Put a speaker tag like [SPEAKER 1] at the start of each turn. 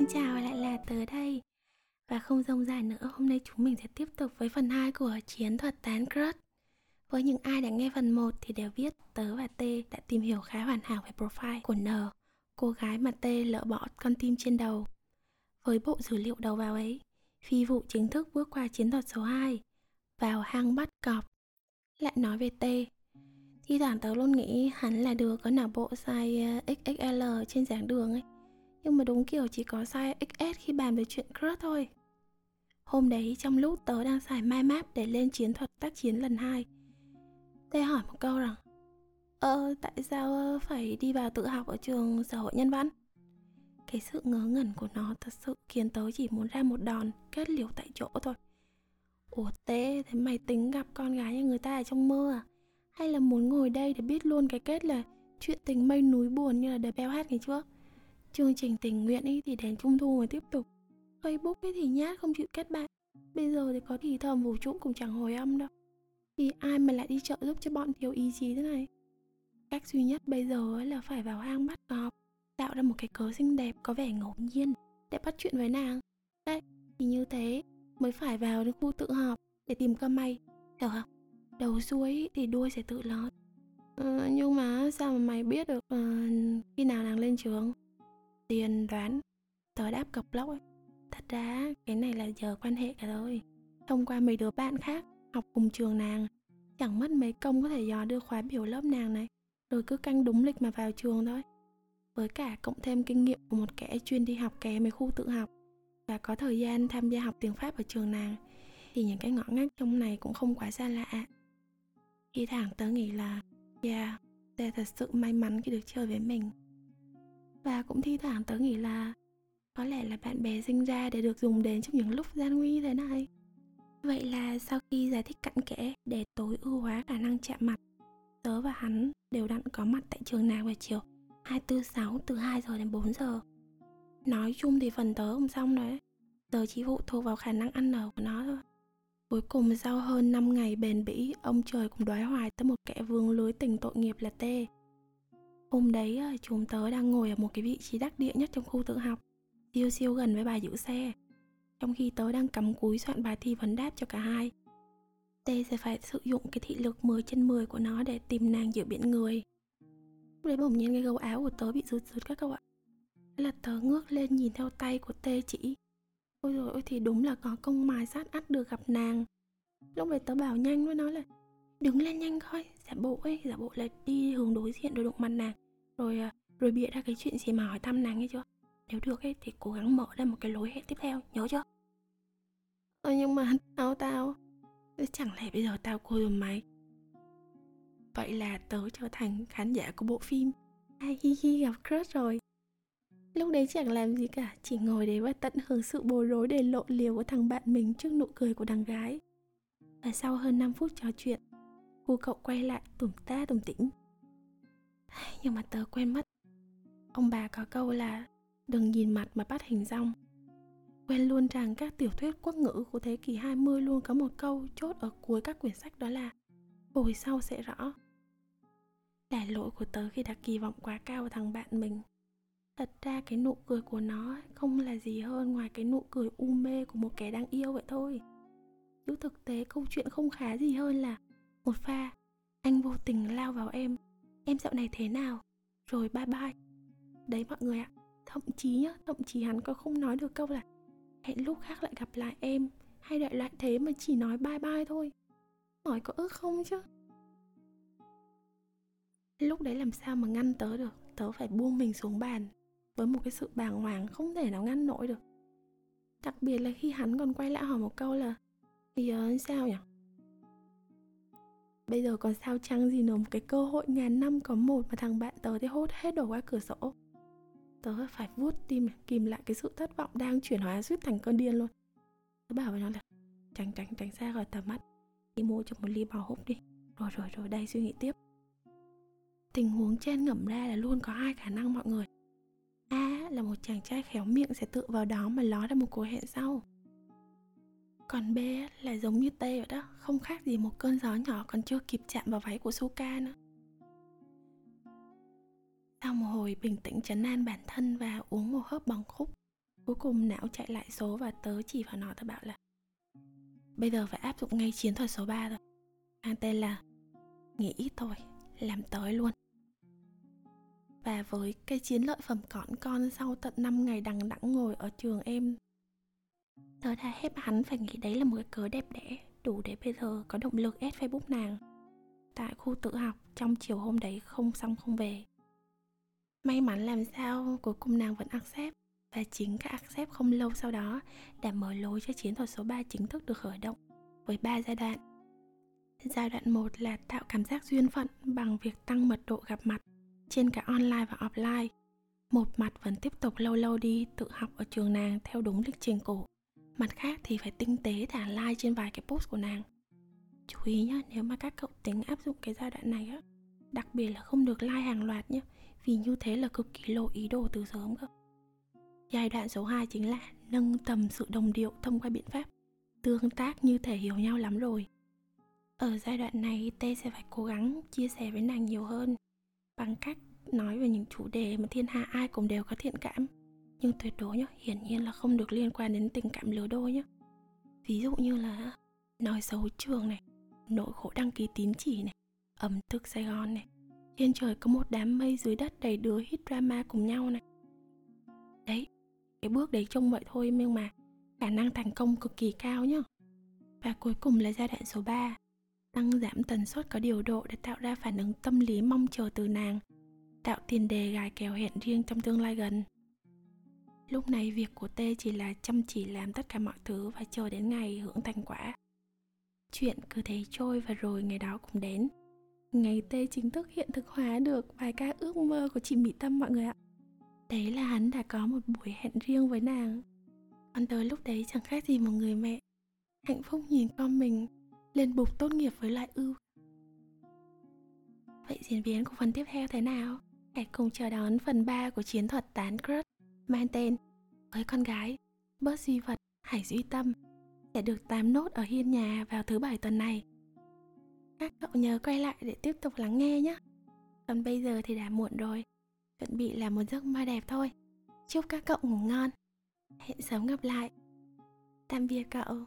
[SPEAKER 1] xin chào lại là tớ đây. Và không rông dài nữa, hôm nay chúng mình sẽ tiếp tục với phần 2 của chiến thuật tán crush. Với những ai đã nghe phần 1 thì đều biết tớ và T đã tìm hiểu khá hoàn hảo về profile của N Cô gái mà T lỡ bỏ con tim trên đầu. Với bộ dữ liệu đầu vào ấy, phi vụ chính thức bước qua chiến thuật số 2 Vào hang bắt cọp. Lại nói về T Thi thoảng tớ luôn nghĩ hắn là đứa có nào bộ size ờ, XXL trên dáng đường ấy. Nhưng mà đúng kiểu chỉ có size XS khi bàn về chuyện crush thôi. Hôm đấy trong lúc tớ đang xài my map để lên chiến thuật tác chiến lần 2 Tê hỏi một câu rằng Ờ tại sao ờ, phải đi vào tự học ở trường xã hội nhân văn? Cái sự ngớ ngẩn của nó thật sự khiến tớ chỉ muốn ra một đòn kết liễu tại chỗ thôi. Ủa tê, thế mày tính gặp con gái như người ta ở trong mơ à? Hay là muốn ngồi đây để biết luôn cái kết là chuyện tình mây núi buồn như là đời beo hát ngày trước? Chương trình tình nguyện ấy thì đến trung thu mới tiếp tục. Facebook ấy thì nhát không chịu kết bạn. Bây giờ thì có thì thầm vũ trụ cũng chẳng hồi âm đâu. Thì ai mà lại đi chợ giúp cho bọn thiếu ý chí thế này? Cách duy nhất bây giờ ấy là phải vào hang bắt cọp tạo ra một cái cớ xinh đẹp có vẻ ngẫu nhiên để bắt chuyện với nàng. Đấy thì như thế mới phải vào đến khu tự họp để tìm cơ may. Hiểu không? Đầu xuôi thì đuôi sẽ tự lớn. ờ, nhưng mà sao mà mày biết được uh, khi nào nàng lên trường? Tiên đoán tớ đáp cọc lốc ấy. Thật ra cái này là giờ quan hệ cả rồi. Thông qua mấy đứa bạn khác học cùng trường nàng chẳng mất mấy công có thể dò đưa khóa biểu lớp nàng này rồi cứ canh đúng lịch mà vào trường thôi. Với cả cộng thêm kinh nghiệm của một kẻ chuyên đi học kè mấy khu tự học và có thời gian tham gia học tiếng pháp ở trường nàng thì những cái ngõ ngách trong này cũng không quá xa lạ. Khi thẳng tớ nghĩ là Yeah, Tê thật sự may mắn khi được chơi với mình. Và cũng thi thoảng tớ nghĩ là Có lẽ là bạn bè sinh ra để được dùng đến trong những lúc gian nguy như thế này. Vậy là sau khi giải thích cặn kẽ để tối ưu hóa khả năng chạm mặt Tớ và hắn đều đặn có mặt tại trường nào vào chiều 246 từ 2 giờ đến 4 giờ. Nói chung thì phần tớ không xong đấy. Giờ chỉ phụ thuộc vào khả năng ăn ở của nó thôi. Cuối cùng sau hơn 5 ngày bền bỉ, ông trời cũng đoái hoài tới một kẻ vương lưới tình tội nghiệp là Tê. Hôm đấy ờ, chúng tớ đang ngồi ở một cái vị trí đắc địa nhất trong khu tự học, siêu siêu gần với bà giữ xe. Trong khi tớ đang cắm cúi soạn bài thi vấn đáp cho cả hai. Tê sẽ phải sử dụng cái thị lực 10 trên 10 của nó để tìm nàng giữa biển người. Lúc đấy bỗng nhiên cái gấu áo của tớ bị rút rút các cậu ạ. Thế là tớ ngước lên nhìn theo tay của Tê chỉ Ôi rồi ôi thì đúng là có công mài sát ắt được gặp nàng Lúc đấy tớ bảo nhanh với nó là Đứng lên nhanh coi Giả bộ ấy, giả bộ là đi hướng đối diện rồi đụng mặt nàng. Rồi à, rồi bịa ra cái chuyện gì mà hỏi thăm nàng ấy chưa? Nếu được ấy thì cố gắng mở ra một cái lối hẹn tiếp theo, nhớ chưa? Ờ nhưng mà tao tao Chẳng lẽ bây giờ tao cô rồi mày? Vậy là tớ trở thành khán giả của bộ phim. Ai hi hi gặp crush rồi. Lúc đấy chẳng làm gì cả, chỉ ngồi đấy và tận hưởng sự bối rối để lộ liều của thằng bạn mình trước nụ cười của đằng gái. Và sau hơn 5 phút trò chuyện, cô cậu quay lại, tủm ta tủm tỉnh Nhưng mà tớ quên mất. Ông bà có câu là, đừng nhìn mặt mà bắt hình rong. Quên luôn rằng các tiểu thuyết quốc ngữ của thế kỷ 20 luôn có một câu chốt ở cuối các quyển sách đó là, Hồi sau sẽ rõ. Là lỗi của tớ khi đặt kỳ vọng quá cao vào thằng bạn mình thật ra cái nụ cười của nó không là gì hơn ngoài cái nụ cười u mê của một kẻ đang yêu vậy thôi chứ thực tế câu chuyện không khá gì hơn là một pha anh vô tình lao vào em. Em dạo này thế nào? Rồi bye bye. Đấy mọi người ạ thậm chí nhá thậm chí hắn có không nói được câu là hẹn lúc khác lại gặp lại em hay đợi loại thế mà chỉ nói bye bye thôi. Hỏi có ước không chứ? Lúc đấy làm sao mà ngăn tớ được? Tớ phải buông mình xuống bàn với một cái sự bàng hoàng không thể nào ngăn nổi được. Đặc biệt là khi hắn còn quay lại hỏi một câu là thì uh, ờ, sao nhỉ? Bây giờ còn sao chăng gì nữa một cái cơ hội ngàn năm có một mà thằng bạn tớ thì hốt hết đổ qua cửa sổ. Tớ phải vuốt tim, kìm lại cái sự thất vọng đang chuyển hóa suýt thành cơn điên luôn. Tớ bảo với nó là, tránh tránh tránh xa khỏi tầm mắt. Đi mua cho một ly bò húc đi. Rồi rồi rồi, đây, suy nghĩ tiếp. Tình huống trên ngẩm ra là luôn có hai khả năng mọi người? A là một chàng trai khéo miệng sẽ tự vào đó mà ló ra một cuộc hẹn sau. Còn B là giống như T vậy đó, Không khác gì một cơn gió nhỏ còn chưa kịp chạm vào váy của Suka nữa. Sau một hồi bình tĩnh chấn an bản thân và uống một hớp bằng khúc, cuối cùng não chạy lại số và tớ chỉ vào nó tớ bảo là, bây giờ phải áp dụng ngay chiến thuật số 3 rồi. Mang tên là, nghĩ ít thôi, làm tới luôn. Và với cái chiến lợi phẩm cỏn con sau tận 5 ngày đằng đẵng ngồi ở trường em Tớ đã hết hắn, phải nghĩ đấy là một cái cớ đẹp đẽ, Đủ để bây giờ có động lực ép Facebook nàng Tại khu tự học, trong chiều hôm đấy không xong không về May mắn làm sao, cuối cùng nàng vẫn accept Và chính các accept không lâu sau đó, Đã mở lối cho chiến thuật số 3 chính thức được khởi động Với 3 giai đoạn Giai đoạn 1 là tạo cảm giác duyên phận bằng việc tăng mật độ gặp mặt trên cả online và offline. Một mặt vẫn tiếp tục lâu lâu đi tự học ở trường nàng theo đúng lịch trình cũ. Mặt khác thì phải tinh tế thả like trên vài cái post của nàng. Chú ý nhá, nếu mà các cậu tính áp dụng cái giai đoạn này á, đặc biệt là không được like hàng loạt nhé, vì như thế là cực kỳ lộ ý đồ từ sớm cơ. Giai đoạn số 2 chính là nâng tầm sự đồng điệu thông qua biện pháp tương tác như thể hiểu nhau lắm rồi. Ở giai đoạn này, T sẽ phải cố gắng chia sẻ với nàng nhiều hơn bằng cách nói về những chủ đề mà thiên hạ ai cũng đều có thiện cảm nhưng tuyệt đối nhá, hiển nhiên là không được liên quan đến tình cảm lứa đôi nhá. Ví dụ như là nói xấu trường này, nỗi khổ đăng ký tín chỉ này, ẩm thực sài gòn này, trên trời có một đám mây dưới đất đầy đứa hit drama cùng nhau này. Đấy, cái bước đấy trông vậy thôi nhưng mà khả năng thành công cực kỳ cao nhá. Và cuối cùng là giai đoạn số 3 tăng giảm tần suất có điều độ để tạo ra phản ứng tâm lý mong chờ từ nàng, tạo tiền đề gài kèo hẹn riêng trong tương lai gần lúc này việc của t chỉ là chăm chỉ làm tất cả mọi thứ và chờ đến ngày hưởng thành quả. Chuyện cứ thế trôi và rồi ngày đó cũng đến. Ngày t chính thức hiện thực hóa được vài ca ước mơ của chị mỹ tâm mọi người ạ. Đấy là hắn đã có một buổi hẹn riêng với nàng. Còn tới lúc đấy chẳng khác gì một người mẹ. Hạnh phúc nhìn con mình, lên bục tốt nghiệp với lại ưu. Vậy diễn biến của phần tiếp theo thế nào? Hãy cùng chờ đón phần 3 của chiến thuật tán crush mang tên Với con gái, bớt duy vật, hải duy tâm sẽ được tám nốt ở hiên nhà vào thứ bảy tuần này. Các cậu nhớ quay lại để tiếp tục lắng nghe nhé. Còn bây giờ thì đã muộn rồi, chuẩn bị là một giấc mơ đẹp thôi. Chúc các cậu ngủ ngon. Hẹn sớm gặp lại. Tạm biệt cậu.